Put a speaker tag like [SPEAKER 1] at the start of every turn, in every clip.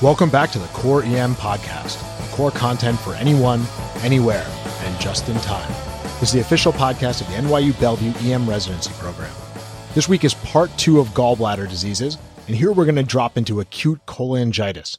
[SPEAKER 1] Welcome back to the Core EM podcast, core content for anyone, anywhere, and just in time. This is the official podcast of the NYU Bellevue EM residency program. This week is part two of gallbladder diseases, and here we're going to drop into acute cholangitis.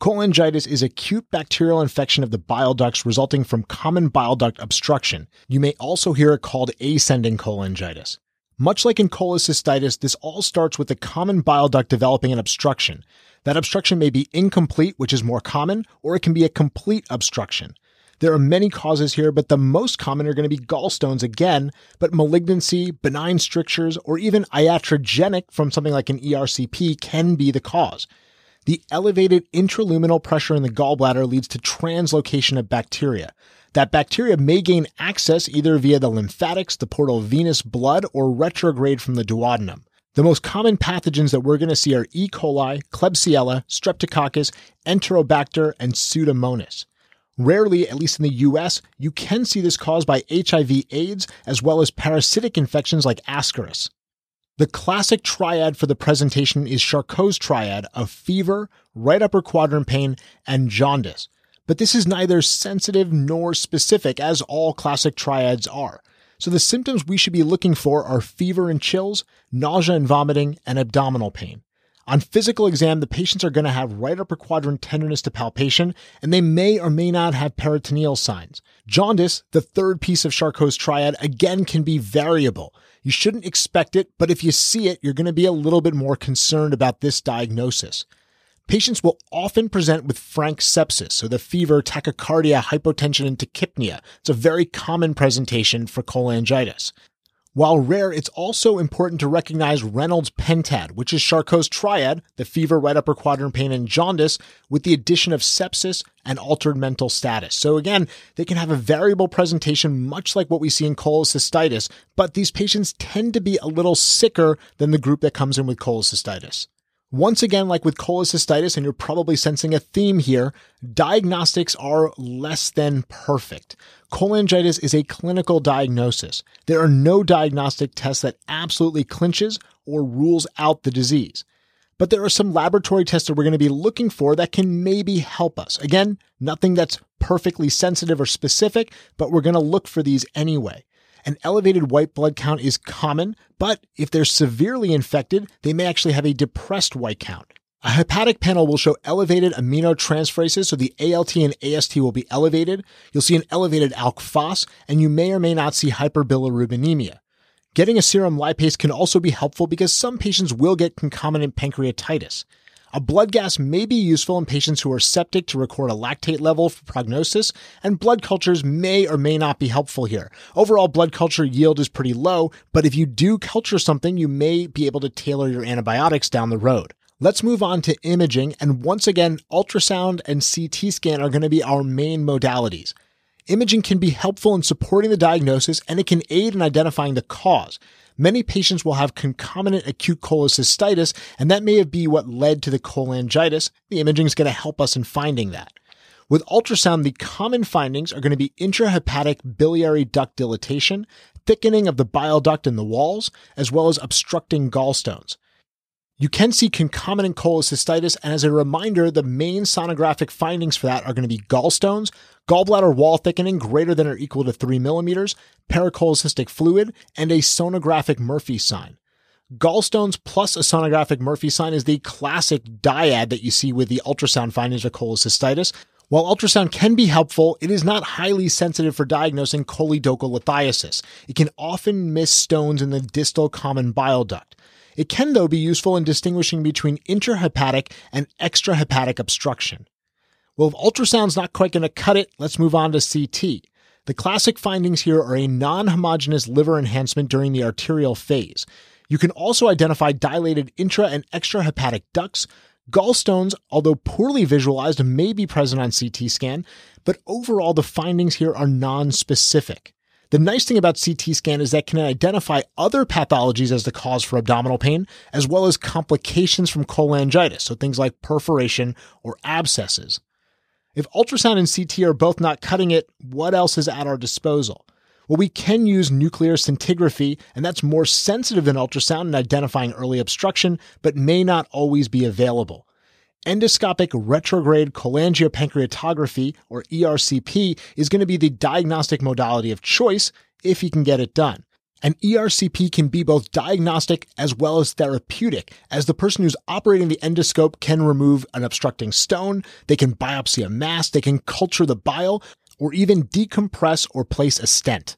[SPEAKER 1] Cholangitis is acute bacterial infection of the bile ducts resulting from common bile duct obstruction. You may also hear it called ascending cholangitis. Much like in cholecystitis, this all starts with the common bile duct developing an obstruction. That obstruction may be incomplete, which is more common, or it can be a complete obstruction. There are many causes here, but the most common are going to be gallstones again, but malignancy, benign strictures, or even iatrogenic from something like an ERCP can be the cause. The elevated intraluminal pressure in the gallbladder leads to translocation of bacteria. That bacteria may gain access either via the lymphatics, the portal venous blood, or retrograde from the duodenum. The most common pathogens that we're going to see are E. coli, Klebsiella, Streptococcus, Enterobacter, and Pseudomonas. Rarely, at least in the US, you can see this caused by HIV AIDS as well as parasitic infections like Ascaris. The classic triad for the presentation is Charcot's triad of fever, right upper quadrant pain, and jaundice. But this is neither sensitive nor specific as all classic triads are. So the symptoms we should be looking for are fever and chills, nausea and vomiting, and abdominal pain. On physical exam, the patients are going to have right upper quadrant tenderness to palpation, and they may or may not have peritoneal signs. Jaundice, the third piece of Charcot's triad, again can be variable. You shouldn't expect it, but if you see it, you're going to be a little bit more concerned about this diagnosis. Patients will often present with frank sepsis, so the fever, tachycardia, hypotension, and tachypnea. It's a very common presentation for cholangitis. While rare, it's also important to recognize Reynolds pentad, which is Charcot's triad, the fever, right upper quadrant pain, and jaundice, with the addition of sepsis and altered mental status. So again, they can have a variable presentation, much like what we see in cholecystitis, but these patients tend to be a little sicker than the group that comes in with cholecystitis. Once again, like with cholecystitis, and you're probably sensing a theme here, diagnostics are less than perfect. Cholangitis is a clinical diagnosis. There are no diagnostic tests that absolutely clinches or rules out the disease. But there are some laboratory tests that we're going to be looking for that can maybe help us. Again, nothing that's perfectly sensitive or specific, but we're going to look for these anyway. An elevated white blood count is common, but if they're severely infected, they may actually have a depressed white count. A hepatic panel will show elevated aminotransferases, so the ALT and AST will be elevated. You'll see an elevated ALK phos, and you may or may not see hyperbilirubinemia. Getting a serum lipase can also be helpful because some patients will get concomitant pancreatitis. A blood gas may be useful in patients who are septic to record a lactate level for prognosis, and blood cultures may or may not be helpful here. Overall, blood culture yield is pretty low, but if you do culture something, you may be able to tailor your antibiotics down the road. Let's move on to imaging, and once again, ultrasound and CT scan are going to be our main modalities. Imaging can be helpful in supporting the diagnosis and it can aid in identifying the cause many patients will have concomitant acute cholecystitis, and that may be what led to the cholangitis. The imaging is going to help us in finding that. With ultrasound, the common findings are going to be intrahepatic biliary duct dilatation, thickening of the bile duct in the walls, as well as obstructing gallstones. You can see concomitant cholecystitis, and as a reminder, the main sonographic findings for that are going to be gallstones, gallbladder wall thickening greater than or equal to 3 millimeters, pericholecystic fluid, and a sonographic Murphy sign. Gallstones plus a sonographic Murphy sign is the classic dyad that you see with the ultrasound findings of cholecystitis. While ultrasound can be helpful, it is not highly sensitive for diagnosing choledocholithiasis. It can often miss stones in the distal common bile duct. It can, though, be useful in distinguishing between intrahepatic and extrahepatic obstruction. Well, if ultrasound's not quite going to cut it, let's move on to CT. The classic findings here are a non homogeneous liver enhancement during the arterial phase. You can also identify dilated intra and extrahepatic ducts. Gallstones, although poorly visualized, may be present on CT scan, but overall the findings here are non-specific. The nice thing about CT scan is that it can identify other pathologies as the cause for abdominal pain, as well as complications from cholangitis, so things like perforation or abscesses. If ultrasound and CT are both not cutting it, what else is at our disposal? Well, we can use nuclear scintigraphy, and that's more sensitive than ultrasound in identifying early obstruction, but may not always be available. endoscopic retrograde cholangiopancreatography, or ERCP, is going to be the diagnostic modality of choice if you can get it done. And ERCP can be both diagnostic as well as therapeutic, as the person who's operating the endoscope can remove an obstructing stone, they can biopsy a mass, they can culture the bile, or even decompress or place a stent.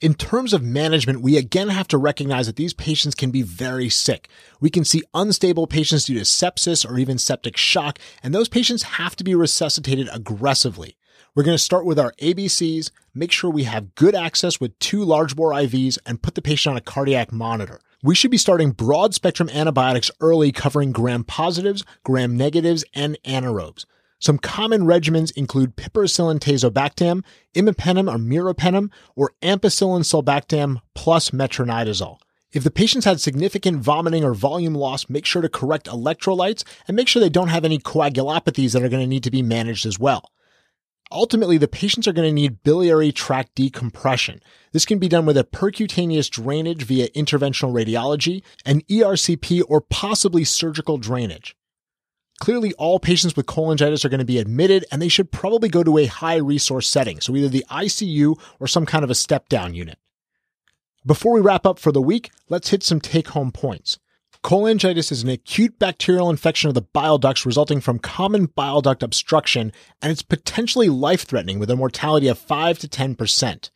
[SPEAKER 1] In terms of management, we again have to recognize that these patients can be very sick. We can see unstable patients due to sepsis or even septic shock, and those patients have to be resuscitated aggressively. We're going to start with our ABCs, make sure we have good access with two large bore IVs, and put the patient on a cardiac monitor. We should be starting broad spectrum antibiotics early, covering gram positives, gram negatives, and anaerobes. Some common regimens include piperacillin tazobactam, imipenem or meropenem, or ampicillin sulbactam plus metronidazole. If the patient's had significant vomiting or volume loss, make sure to correct electrolytes and make sure they don't have any coagulopathies that are going to need to be managed as well. Ultimately, the patients are going to need biliary tract decompression. This can be done with a percutaneous drainage via interventional radiology, an ERCP, or possibly surgical drainage. Clearly, all patients with cholangitis are going to be admitted and they should probably go to a high resource setting, so either the ICU or some kind of a step down unit. Before we wrap up for the week, let's hit some take home points. Cholangitis is an acute bacterial infection of the bile ducts resulting from common bile duct obstruction, and it's potentially life threatening with a mortality of 5 to 10%.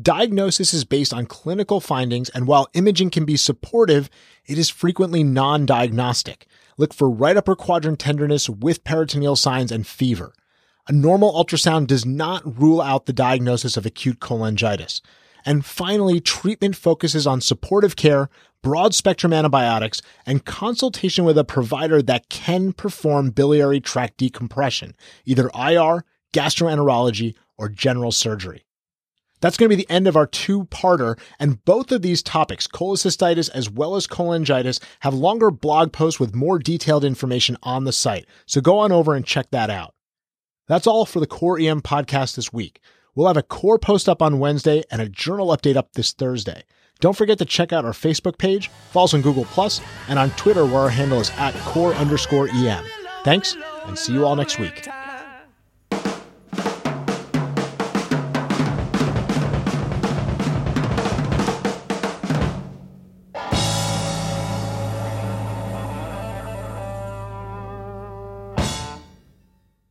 [SPEAKER 1] Diagnosis is based on clinical findings, and while imaging can be supportive, it is frequently non diagnostic. Look for right upper quadrant tenderness with peritoneal signs and fever. A normal ultrasound does not rule out the diagnosis of acute cholangitis. And finally, treatment focuses on supportive care, broad spectrum antibiotics, and consultation with a provider that can perform biliary tract decompression, either IR, gastroenterology, or general surgery. That's going to be the end of our two parter. And both of these topics, cholecystitis as well as cholangitis, have longer blog posts with more detailed information on the site. So go on over and check that out. That's all for the Core EM podcast this week. We'll have a core post up on Wednesday and a journal update up this Thursday. Don't forget to check out our Facebook page, follow us on Google Plus, and on Twitter where our handle is at core underscore EM. Thanks, and see you all next week.